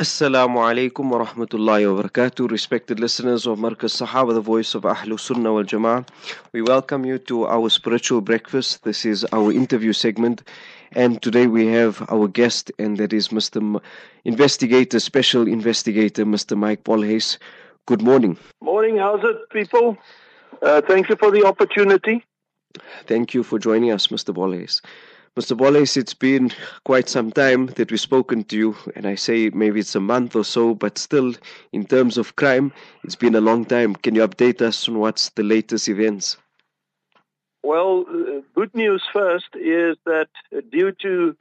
Assalamu alaikum wa rahmatullahi wa barakatuh. Respected listeners of Markaz Sahaba, the voice of Ahlul Sunnah wal Jama'ah. We welcome you to our spiritual breakfast. This is our interview segment. And today we have our guest, and that is Mr. M- Investigator, Special Investigator, Mr. Mike Bolhuis. Good morning. Morning, how's it, people? Uh, thank you for the opportunity. Thank you for joining us, Mr. Bolhuis. Mr. Bolhuis, it's been quite some time that we've spoken to you, and I say maybe it's a month or so, but still, in terms of crime, it's been a long time. Can you update us on what's the latest events? Well, uh, good news first is that uh, due to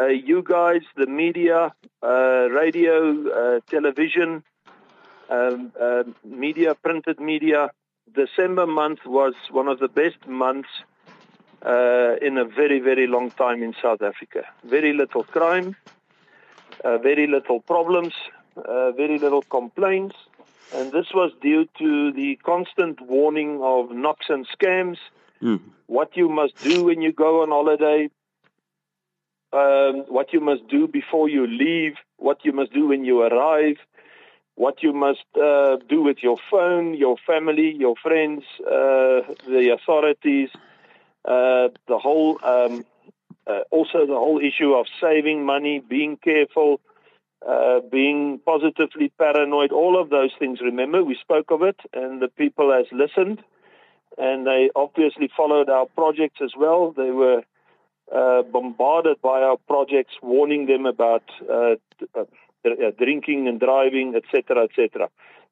uh, you guys, the media, uh, radio, uh, television, um, uh, media, printed media, December month was one of the best months uh, in a very, very long time in South Africa. Very little crime, uh, very little problems, uh, very little complaints. And this was due to the constant warning of knocks and scams, Mm. what you must do when you go on holiday, um, what you must do before you leave, what you must do when you arrive, what you must uh, do with your phone, your family, your friends, uh, the authorities, the whole, um, uh, also the whole issue of saving money, being careful, uh, being positively paranoid, all of those things. Remember, we spoke of it, and the people has listened, and they obviously followed our projects as well. They were uh, bombarded by our projects, warning them about uh, uh, drinking and driving, etc., etc.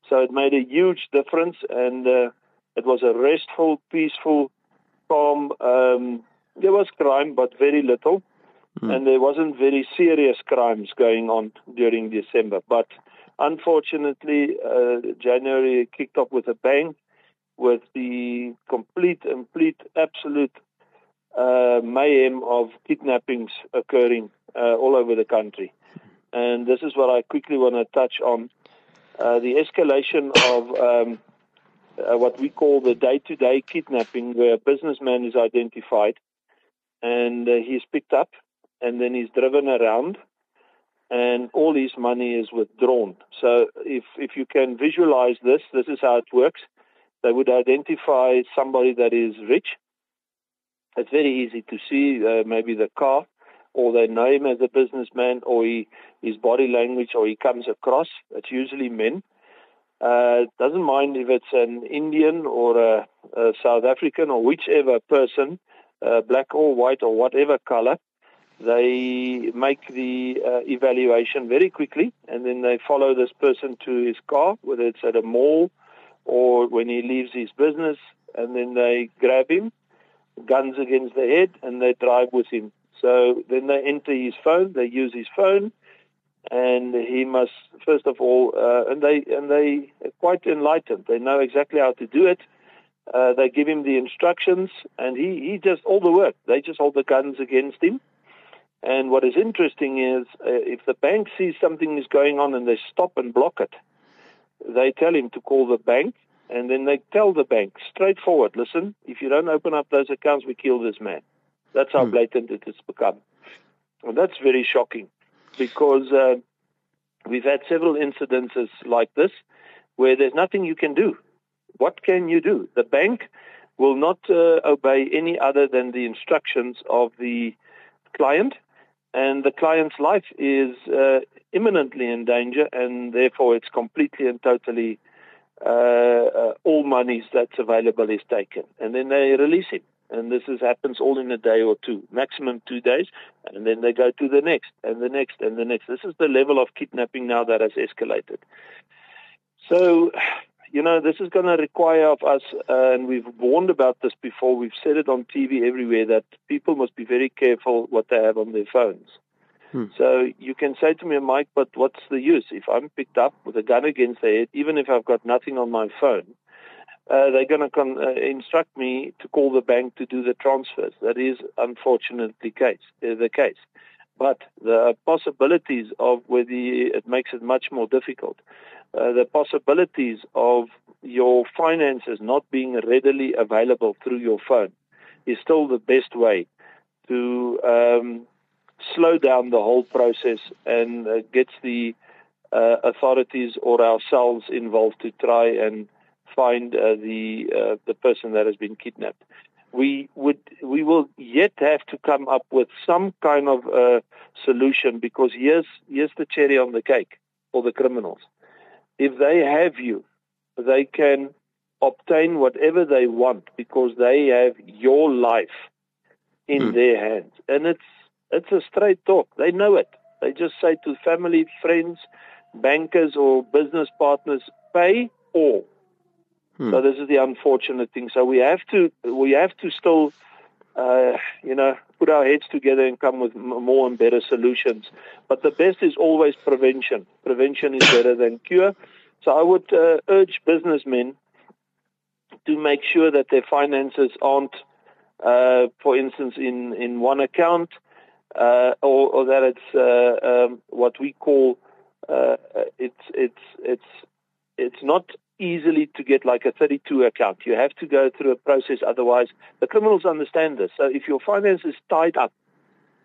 So it made a huge difference, and uh, it was a restful, peaceful, Um, there was crime, but very little, Mm. and there wasn't very serious crimes going on during December. But unfortunately, uh, January kicked off with a bang, with the complete, complete, absolute uh, mayhem of kidnappings occurring uh, all over the country. And this is what I quickly want to touch on. Uh, the escalation of um, uh, what we call the day-to-day kidnapping, where a businessman is identified and uh, he's picked up and then he's driven around and all his money is withdrawn. So if, if you can visualize this, this is how it works. They would identify somebody that is rich. It's very easy to see uh, maybe the car or they know him as a businessman or he, his body language or he comes across. It's usually men. Uh, doesn't mind if it's an Indian or a, a South African or whichever person, uh, black or white or whatever color. They make the uh, evaluation very quickly and then they follow this person to his car, whether it's at a mall or when he leaves his business, and then they grab him, guns against the head, and they drive with him. So then they enter his phone, they use his phone, and he must first of all, uh, and they and they are quite enlightened. They know exactly how to do it. Uh, they give him the instructions, and he he does all the work. They just hold the guns against him. And what is interesting is uh, if the bank sees something is going on and they stop and block it, they tell him to call the bank, and then they tell the bank straightforward, listen, if you don't open up those accounts, we kill this man. That's how Hmm. blatant it has become. And that's very shocking because uh, we've had several incidences like this where there's nothing you can do. What can you do? The bank will not uh, obey any other than the instructions of the client, and the client's life is uh, imminently in danger, and therefore it's completely and totally uh, uh, all monies that's available is taken, and then they release him. And this is, happens all in a day or two, maximum two days, and then they go to the next, and the next, and the next. This is the level of kidnapping now that has escalated. So, you know, this is going to require of us, uh, and we've warned about this before. We've said it on TV everywhere that people must be very careful what they have on their phones. Hmm. So you can say to me, Mike, but what's the use? If I'm picked up with a gun against the head, even if I've got nothing on my phone, uh, they're going to con- uh, instruct me to call the bank to do the transfers. That is unfortunately case, uh, the case. But the possibilities of whether it makes it much more difficult. Uh, the possibilities of your finances not being readily available through your phone is still the best way to um, slow down the whole process and uh, gets the authorities or ourselves involved to try and find uh, the uh, the person that has been kidnapped. We would we will yet have to come up with some kind of uh, solution because here's here's the cherry on the cake for the criminals. If they have you, they can obtain whatever they want because they have your life in mm. their hands, and it's it's a straight talk. They know it. They just say to family, friends, bankers, or business partners, pay or Hmm. So this is the unfortunate thing. So we have to we have to still, uh, you know, put our heads together and come with more and better solutions. But the best is always prevention. Prevention is better than cure. So I would uh, urge businessmen to make sure that their finances aren't, uh, for instance, in in one account, uh, or, or, that it's uh, um, what we call uh, it's it's it's it's not easily to get like a 32 account. You have to go through a process, otherwise the criminals understand this. So if your finance is tied up,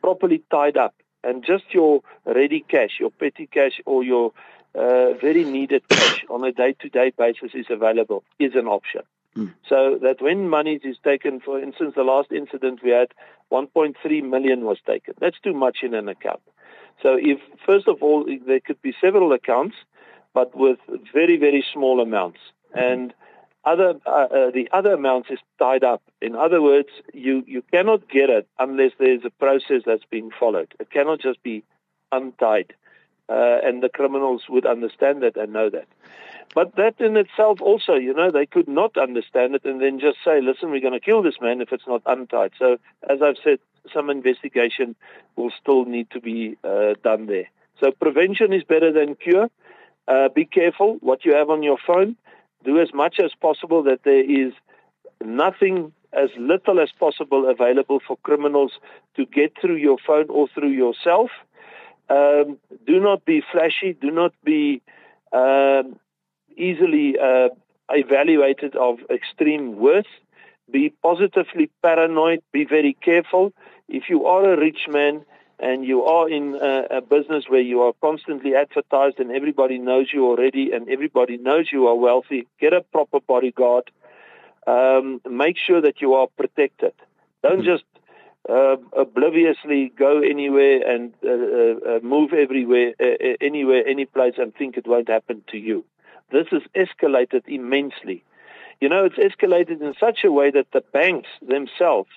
properly tied up, and just your ready cash, your petty cash, or your uh, very needed cash on a day-to-day basis is available, is an option. Mm. So that when money is taken, for instance, the last incident we had, 1.3 million was taken. That's too much in an account. So if, first of all, there could be several accounts, but with very, very small amounts. And other, uh, uh, the other amounts is tied up. In other words, you, you cannot get it unless there's a process that's being followed. It cannot just be untied. Uh, and the criminals would understand that and know that. But that in itself also, you know, they could not understand it and then just say, listen, we're going to kill this man if it's not untied. So, as I've said, some investigation will still need to be uh, done there. So prevention is better than cure. Uh, be careful what you have on your phone. Do as much as possible that there is nothing as little as possible available for criminals to get through your phone or through yourself. Um, do not be flashy. Do not be um, easily uh, evaluated of extreme worth. Be positively paranoid. Be very careful. If you are a rich man, and you are in a, a, business where you are constantly advertised and everybody knows you already and everybody knows you are wealthy, get a proper bodyguard. Um, make sure that you are protected. Don't just uh, obliviously go anywhere and uh, uh, uh move everywhere, uh, uh, anywhere, any place, and think it won't happen to you. This has escalated immensely. You know, it's escalated in such a way that the banks themselves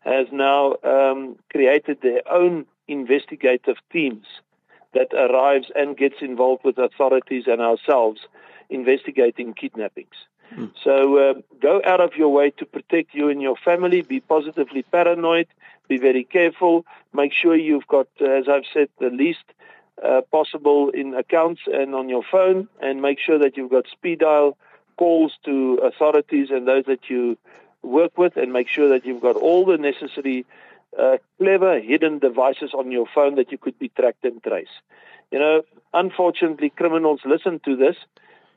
has now um, created their own investigative teams that arrives and gets involved with authorities and ourselves investigating kidnappings. Mm. So uh, go out of your way to protect you and your family. Be positively paranoid. Be very careful. Make sure you've got, uh, as I've said, the least uh, possible in accounts and on your phone, and make sure that you've got speed dial calls to authorities and those that you work with, and make sure that you've got all the necessary uh, clever hidden devices on your phone that you could be tracked and traced. You know, unfortunately, criminals listen to this,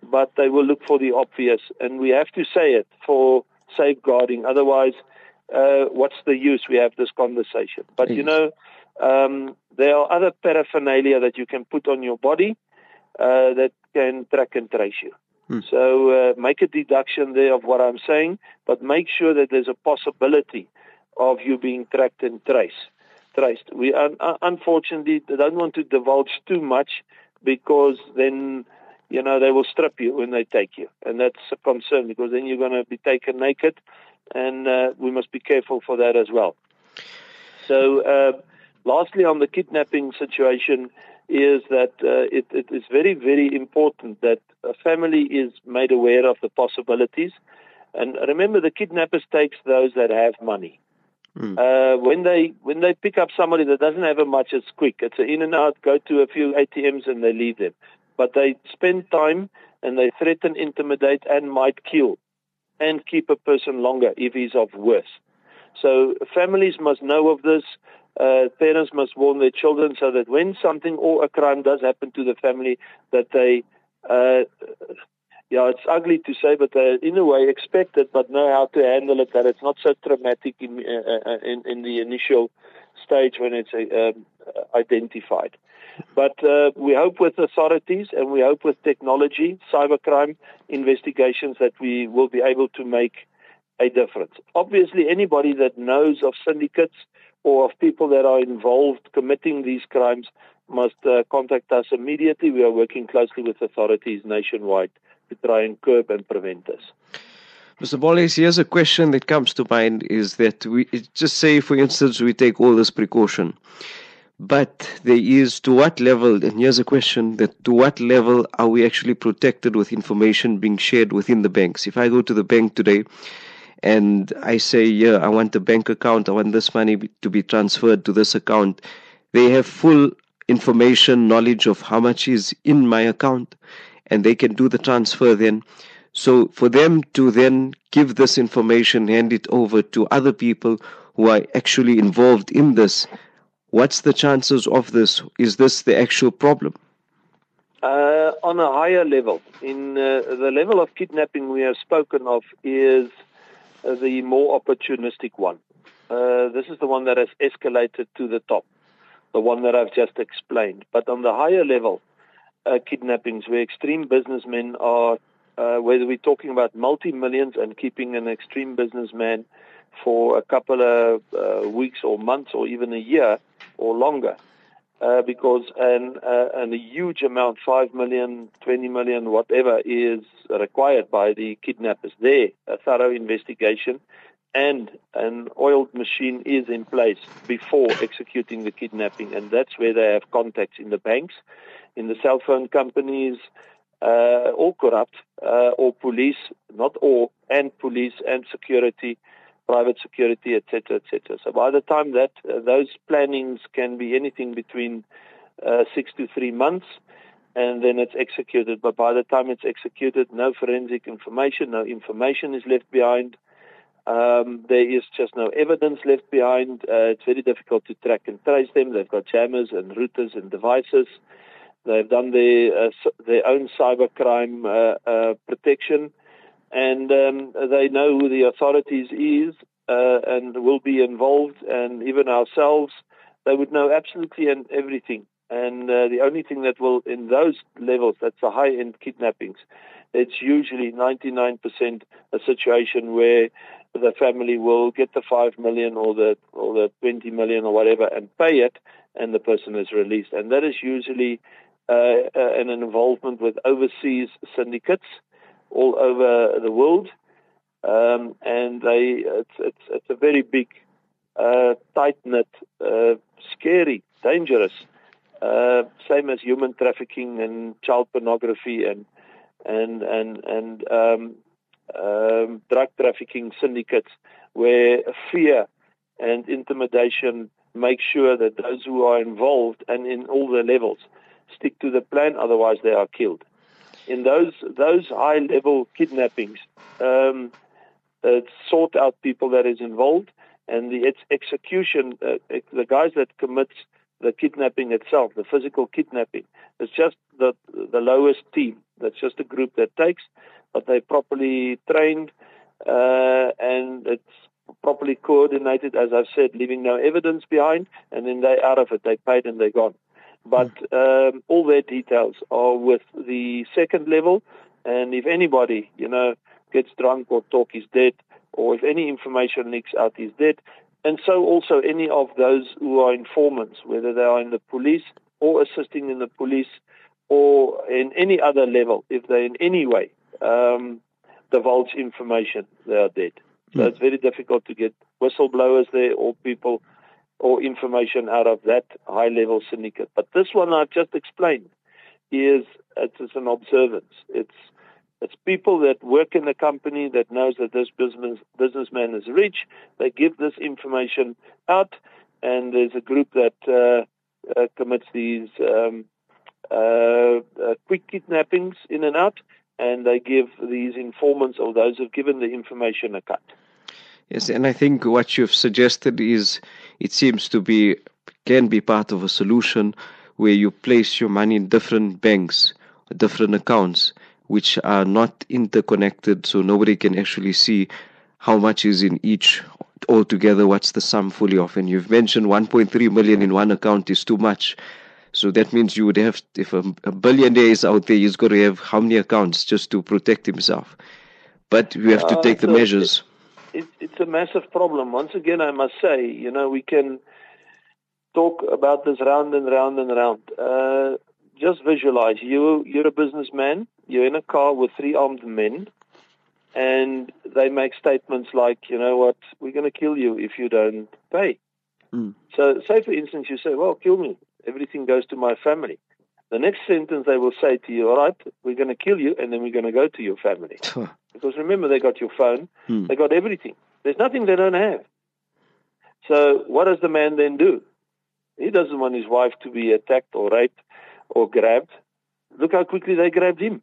but they will look for the obvious, and we have to say it for safeguarding. Otherwise, uh, what's the use? We have this conversation. But you know, um, there are other paraphernalia that you can put on your body uh, that can track and trace you. Hmm. So uh, make a deduction there of what I'm saying, but make sure that there's a possibility of you being tracked and traced. Traced. We uh, unfortunately don't want to divulge too much because then you know they will strip you when they take you, and that's a concern because then you're going to be taken naked, and uh, we must be careful for that as well. So, uh, lastly, on the kidnapping situation, is that uh, it, it is very, very important that a family is made aware of the possibilities. And remember, the kidnappers takes those that have money. Mm. Uh, when they when they pick up somebody that doesn't have a much, it's quick. It's an in and out. Go to a few ATMs and they leave them. But they spend time and they threaten, intimidate, and might kill, and keep a person longer if he's of worth. So families must know of this. Uh, parents must warn their children so that when something or a crime does happen to the family, that they uh, yeah, it's ugly to say, but they in a way expect it, but know how to handle it. That it's not so traumatic in uh, uh in, in the initial stage when it's uh, um, identified. But uh, we hope with authorities and we hope with technology, cybercrime investigations, that we will be able to make a difference. Obviously, anybody that knows of syndicates or of people that are involved committing these crimes must uh, contact us immediately. We are working closely with authorities nationwide to try and curb and prevent this. Mr. Bolhuis, here's a question that comes to mind is that we just say, for instance, we take all this precaution. But there is to what level, and here's a question that to what level are we actually protected with information being shared within the banks? If I go to the bank today and I say, yeah, I want a bank account, I want this money to be transferred to this account, they have full information, knowledge of how much is in my account, and they can do the transfer then. So for them to then give this information, hand it over to other people who are actually involved in this, what's the chances of this? Is this the actual problem? Uh, on a higher level, in uh, the level of kidnapping we have spoken of is uh, the more opportunistic one. Uh, this is the one that has escalated to the top, the one that I've just explained. But on the higher level, uh, kidnappings where extreme businessmen are, uh, whether we're talking about multi millions and keeping an extreme businessman for a couple of uh, weeks or months or even a year or longer. Uh, because an, uh, and a huge amount, 5 million, 20 million, whatever, is required by the kidnappers there. A thorough investigation and an oiled machine is in place before executing the kidnapping. And that's where they have contacts in the banks, in the cell phone companies, uh, all corrupt, uh, or police, not all, and police and security private security, etc., etc. So by the time that uh, those plannings can be anything between uh, six to three months, and then it's executed. But by the time it's executed, no forensic information, no information is left behind. Um, there is just no evidence left behind. Uh, it's very difficult to track and trace them. They've got jammers and routers and devices. They've done their uh, their own cybercrime uh, uh, protection and um, they know who the authorities is uh, and will be involved, and even ourselves, they would know absolutely and everything. And uh, the only thing that will, in those levels, that's the high-end kidnappings, it's usually 99% a situation where the family will get the five million or the or the 20 million or whatever and pay it, and the person is released. And that is usually uh, uh an involvement with overseas syndicates all over the world, um, and they it's, it's it's a very big, uh, tight knit, uh, scary, dangerous, uh, same as human trafficking and child pornography and and and and um, um, drug trafficking syndicates, where fear and intimidation make sure that those who are involved and in all the levels stick to the plan, otherwise they are killed in those those high level kidnappings, um, uh, sort out people that is involved, and the its execution, uh, the guys that commits the kidnapping itself, the physical kidnapping, it's just the the lowest team. That's just a group that takes, but they're properly trained, uh, and it's properly coordinated, as I've said, leaving no evidence behind, and then they're out of it. They paid and they're gone. But um, all their details are with the second level, and if anybody, you know, gets drunk or talk, is dead, or if any information leaks out, he's dead. And so also any of those who are informants, whether they are in the police or assisting in the police or in any other level, if they in any way um, divulge information, they are dead. So mm. it's very difficult to get whistleblowers there or people or information out of that high level syndicate. But this one I've just explained is it's an observance. It's it's people that work in the company that knows that this business businessman is rich. They give this information out, and there's a group that uh, uh, commits these um, uh, uh quick kidnappings in and out, and they give these informants or those who've given the information a cut. Yes, and I think what you've suggested is it seems to be can be part of a solution where you place your money in different banks, different accounts, which are not interconnected, so nobody can actually see how much is in each altogether, what's the sum fully of. And you've mentioned 1.3 million in one account is too much. So that means you would have, if a, a billionaire is out there, he's got to have how many accounts just to protect himself. But we have to uh, take the measures. It, it's a massive problem. Once again, I must say, you know, we can talk about this round and round and round. Uh, just visualize you you're a businessman you're in a car with three armed men and they make statements like you know what we're going to kill you if you don't pay mm. so say for instance you say well kill me everything goes to my family the next sentence they will say to you all right we're going to kill you and then we're going to go to your family because remember they got your phone mm. they got everything there's nothing they don't have so what does the man then do he doesn't want his wife to be attacked or raped or grabbed. Look how quickly they grabbed him.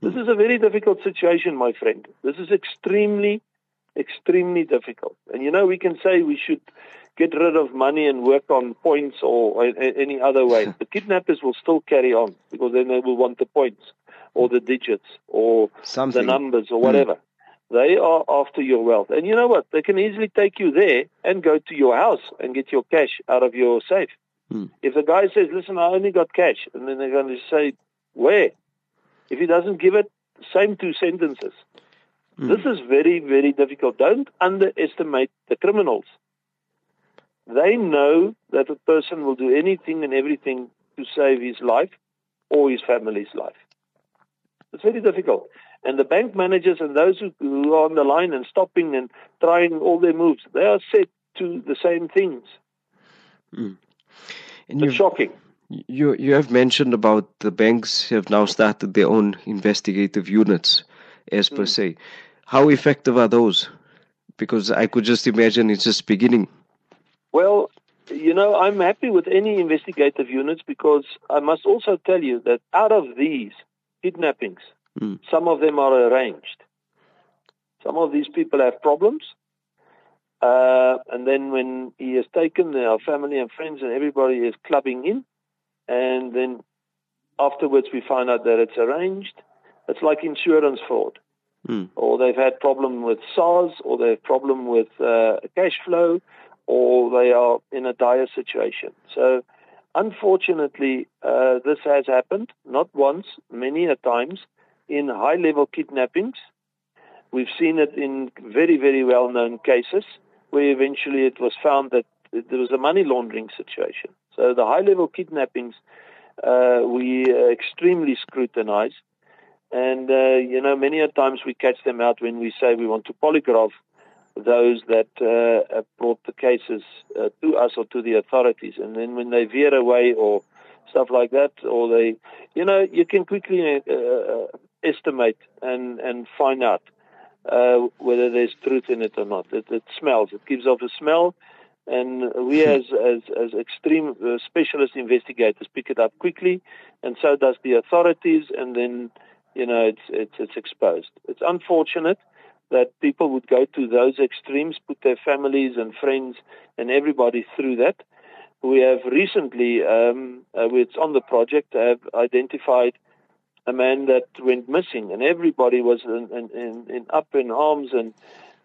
This is a very difficult situation, my friend. This is extremely, extremely difficult. And you know, we can say we should get rid of money and work on points or any other way. the kidnappers will still carry on because then they will want the points or the digits or Something. the numbers or whatever. Mm. They are after your wealth. And you know what? They can easily take you there and go to your house and get your cash out of your safe. Hmm. If the guy says, listen, I only got cash, and then they're going to say, where? If he doesn't give it, same two sentences. Hmm. This is very, very difficult. Don't underestimate the criminals. They know that a person will do anything and everything to save his life or his family's life. It's very difficult. And the bank managers and those who, who are on the line and stopping and trying all their moves, they are set to the same things. Mm. it's shocking. You you have mentioned about the banks have now started their own investigative units, as per mm. se. How effective are those? Because I could just imagine it's just beginning. Well, you know, I'm happy with any investigative units because I must also tell you that out of these kidnappings, Mm. Some of them are arranged. Some of these people have problems. Uh, and then when he is taken, our family and friends and everybody is clubbing in. And then afterwards we find out that it's arranged. It's like insurance fraud. Mm. Or they've had problem with SARS, or they have problem with uh, cash flow, or they are in a dire situation. So unfortunately, uh, this has happened, not once, many a times in high level kidnappings. We've seen it in very, very well known cases where eventually it was found that there was a money laundering situation. So the high level kidnappings uh, we extremely scrutinize. And, uh, you know, many a times we catch them out when we say we want to polygraph those that uh, have brought the cases uh, to us or to the authorities. And then when they veer away or stuff like that, or they, you know, you can quickly uh, uh estimate and, and find out uh, whether there's truth in it or not. It, it smells. It gives off a smell, and we hmm. as as, as extreme uh, specialist investigators pick it up quickly, and so does the authorities, and then you know it's it's it's exposed. It's unfortunate that people would go to those extremes, put their families and friends and everybody through that. We have recently, um, uh, it's on the project, have identified a man that went missing, and everybody was in, in, in up in arms and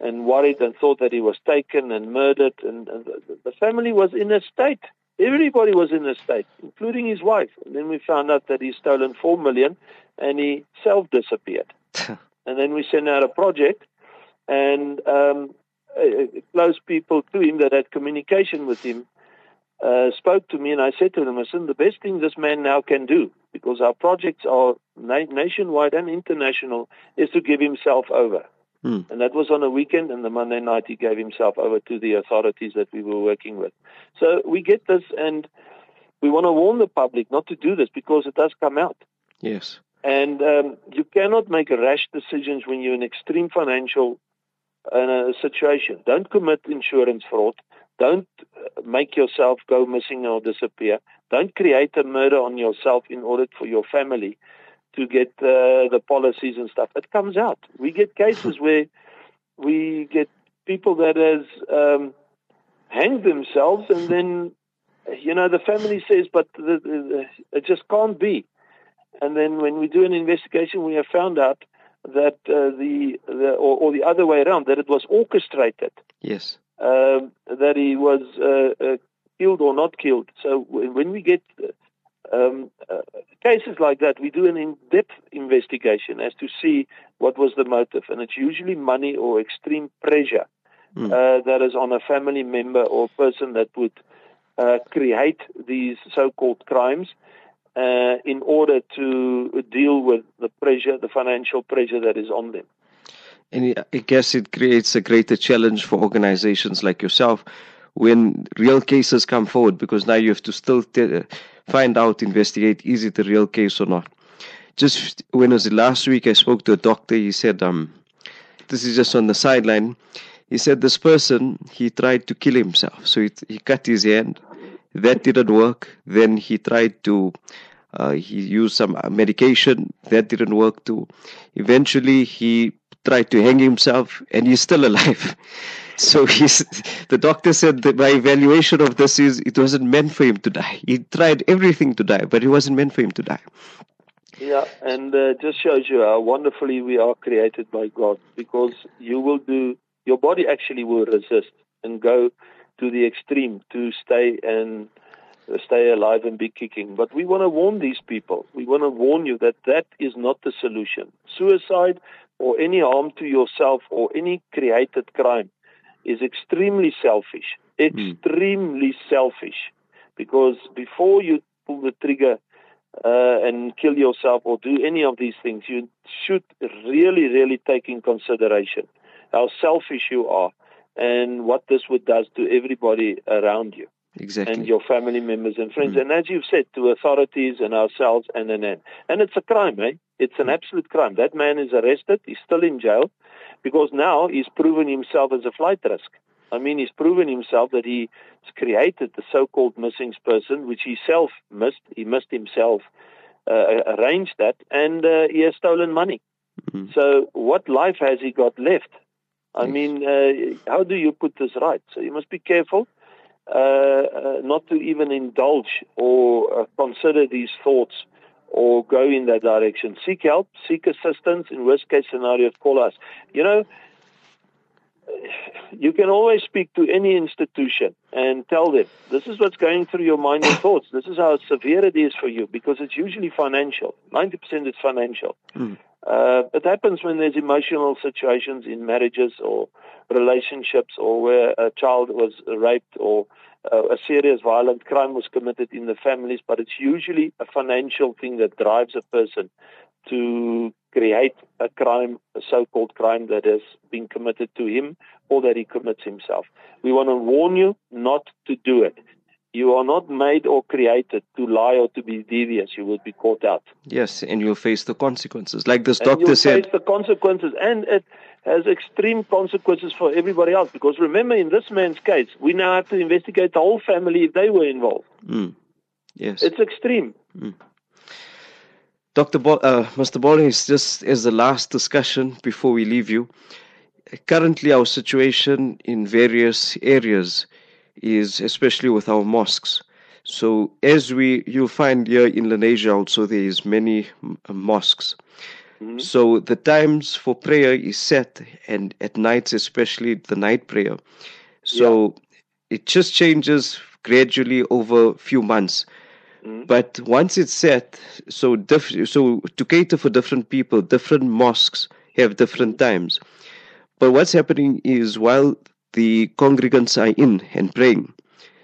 and worried and thought that he was taken and murdered, and, and the, family was in a state. Everybody was in a state, including his wife. And then we found out that he stolen four million, and he self disappeared. and then we sent out a project, and um, close people to him that had communication with him uh, spoke to me, and I said to them, "Listen, the best thing this man now can do, because our projects are na- nationwide and international, is to give himself over." Hmm. And that was on a weekend, and the Monday night he gave himself over to the authorities that we were working with. So we get this, and we want to warn the public not to do this because it does come out. Yes. And um, you cannot make rash decisions when you're in extreme financial uh, situation. Don't commit insurance fraud. Don't uh, make yourself go missing or disappear. Don't create a murder on yourself in order for your family to get uh, the policies and stuff. It comes out. We get cases where we get people that has um, hanged themselves, and then you know the family says, "But the, the, it just can't be." And then when we do an investigation, we have found out that uh, the, the or, or, the other way around that it was orchestrated. Yes. Um, that he was uh, uh, killed or not killed. So when we get um, uh, cases like that, we do an in-depth investigation as to see what was the motive, and it's usually money or extreme pressure mm. that is on a family member or person that would uh, create these so-called crimes uh, in order to deal with the pressure, the financial pressure that is on them. And I guess it creates a greater challenge for organizations like yourself when real cases come forward because now you have to still find out, investigate, is it a real case or not. Just when was it last week, I spoke to a doctor. He said, um, this is just on the sideline. He said this person, he tried to kill himself. So he, he cut his hand. That didn't work. Then he tried to uh, he used some medication that didn't work too. Eventually, he tried to hang himself, and he's still alive. so he's the doctor said that my evaluation of this is it wasn't meant for him to die. He tried everything to die, but it wasn't meant for him to die. Yeah, and uh, just shows you how wonderfully we are created by God, because you will do your body actually will resist and go to the extreme to stay and stay alive and be kicking. But we want to warn these people. We want to warn you that that is not the solution. Suicide or any harm to yourself or any created crime is extremely selfish. Hmm. Extremely mm. selfish. Because before you pull the trigger uh, and kill yourself or do any of these things, you should really, really take in consideration how selfish you are and what this would does to everybody around you. Exactly. And your family members and friends. Mm. And as you've said, to authorities and ourselves and and and. And it's a crime, eh? It's an mm. absolute crime. That man is arrested. He's still in jail because now he's proven himself as a flight risk. I mean, he's proven himself that he's created the so-called missing person, which he self missed. He missed himself, uh, arranged that, and uh, he has stolen money. Mm-hmm. So, what life has he got left? I yes. mean, uh, how do you put this right? So, you must be careful uh, uh, not to even indulge or uh, consider these thoughts or go in that direction. Seek help, seek assistance. In worst case scenario, call us. You know, you can always speak to any institution and tell them this is what's going through your mind and thoughts. This is how severe it is for you because it's usually financial. 90% is financial. Mm. Uh, it happens when there's emotional situations in marriages or relationships or where a child was raped or uh, a serious violent crime was committed in the families, but it's usually a financial thing that drives a person to create a crime, a so-called crime that has been committed to him or that he commits himself. We want to warn you not to do it. You are not made or created to lie or to be devious. You will be caught out. Yes, and you'll face the consequences. Like this doctor you'll said. face the consequences. And it has extreme consequences for everybody else. Because remember, in this man's case, we now have to investigate the whole family if they were involved. Mm. Yes. It's extreme. Mm. Dr. Bo- uh, Mr. Bollings, just as the last discussion before we leave you, currently our situation in various areas is especially with our mosques. So as we you'll find here in Lenasia also there is many mosques. Mm-hmm. So the times for prayer is set and at nights especially the night prayer. So yeah. it just changes gradually over a few months. Mm-hmm. But once it's set, so diff- so to cater for different people, different mosques have different times. But what's happening is while the congregants are in and praying.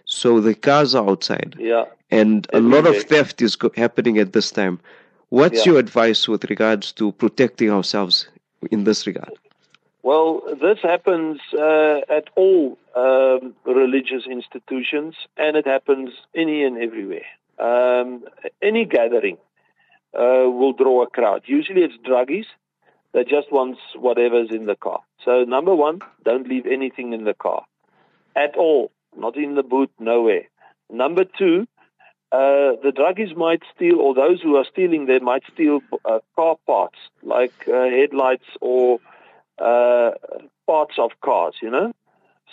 So the cars are outside. Yeah. And a lot of theft is happening at this time. What's yeah. your advice with regards to protecting ourselves in this regard? Well, this happens uh, at all um, religious institutions, and it happens any and everywhere. Um, any gathering uh, will draw a crowd. Usually, it's druggies that just wants whatever's in the car. So number one, don't leave anything in the car at all, not in the boot, nowhere. Number two, uh, the druggies might steal, or those who are stealing they might steal uh, car parts like uh, headlights or uh, parts of cars, you know.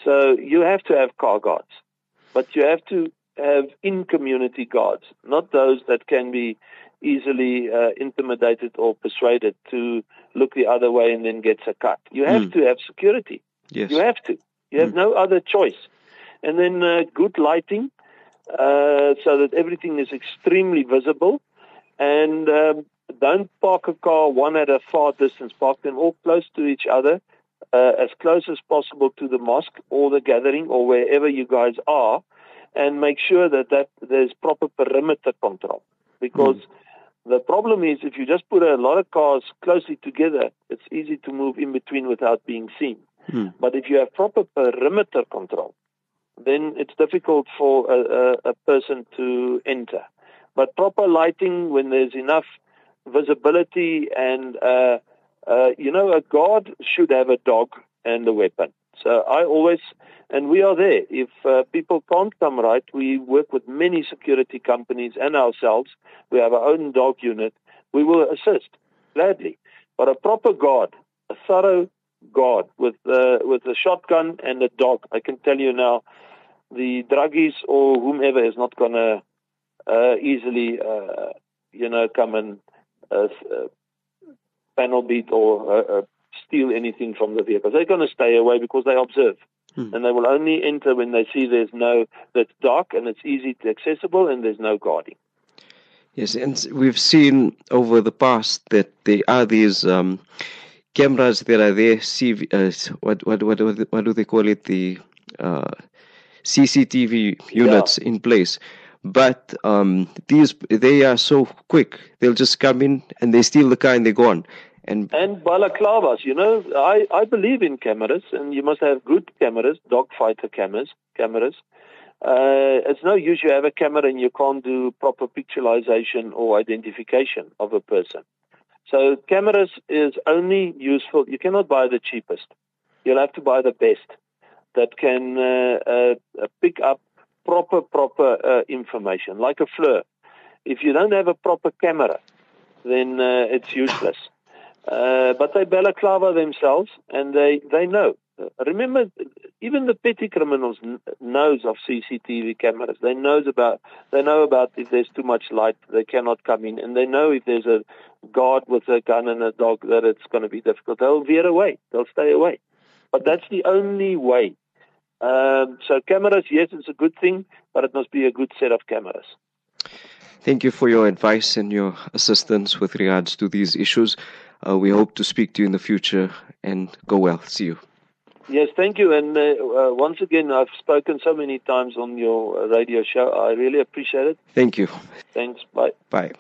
So you have to have car guards, but you have to have in-community guards, not those that can be easily uh, intimidated or persuaded to look the other way and then gets a cut. You have Mm. to have security. Yes. You have to. You have Mm. no other choice. And then uh, good lighting, uh, so that everything is extremely visible. And um, don't park a car one at a far distance. Park them all close to each other, uh, as close as possible to the mosque or the gathering or wherever you guys are, and make sure that, that there's proper perimeter control. Because the problem is if you just put a lot of cars closely together, it's easy to move in between without being seen. Mm. But if you have proper perimeter control, then it's difficult for a, a, a person to enter. But proper lighting when there's enough visibility and, uh, uh, you know, a guard should have a dog and a weapon. So I always, and we are there. If uh, people can't come right, we work with many security companies and ourselves. We have our own dog unit. We will assist gladly. But a proper guard, a thorough guard with uh, with a shotgun and a dog, I can tell you now, the druggies or whomever is not going to uh, easily, uh, you know, come and uh, uh, panel beat or uh, uh, steal anything from the vehicles. They're going to stay away because they observe. Hmm. And they will only enter when they see there's no, that's dark and it's easy to accessible and there's no guarding. Yes, and we've seen over the past that there are these um, cameras that are there. CV, uh, what, what what what what do they call it? The uh, CCTV units in place. But um, these they are so quick. They'll just come in and they steal the car and they're gone. And And balaclavas, you know, I, I believe in cameras, and you must have good cameras, dogfighter cameras, cameras. Uh, it's no use you have a camera and you can't do proper picturization or identification of a person. So cameras is only useful. You cannot buy the cheapest. You'll have to buy the best that can uh, uh, pick up proper, proper uh, information, like a FLIR. If you don't have a proper camera, then uh, it's useless. Uh, but they balaclava themselves, and they they know. Uh, remember, even the petty criminals knows of CCTV cameras. They knows about they know about if there's too much light, they cannot come in, and they know if there's a guard with a gun and a dog that it's going to be difficult. They'll veer away. They'll stay away. But that's the only way. Um, so cameras, yes, it's a good thing, but it must be a good set of cameras. thank you for your advice and your assistance with regards to these issues. Uh, we hope to speak to you in the future and go well. See you. Yes, thank you. And uh, uh, once again, I've spoken so many times on your uh, radio show. I really appreciate it. Thank you. Thanks. Bye. Bye.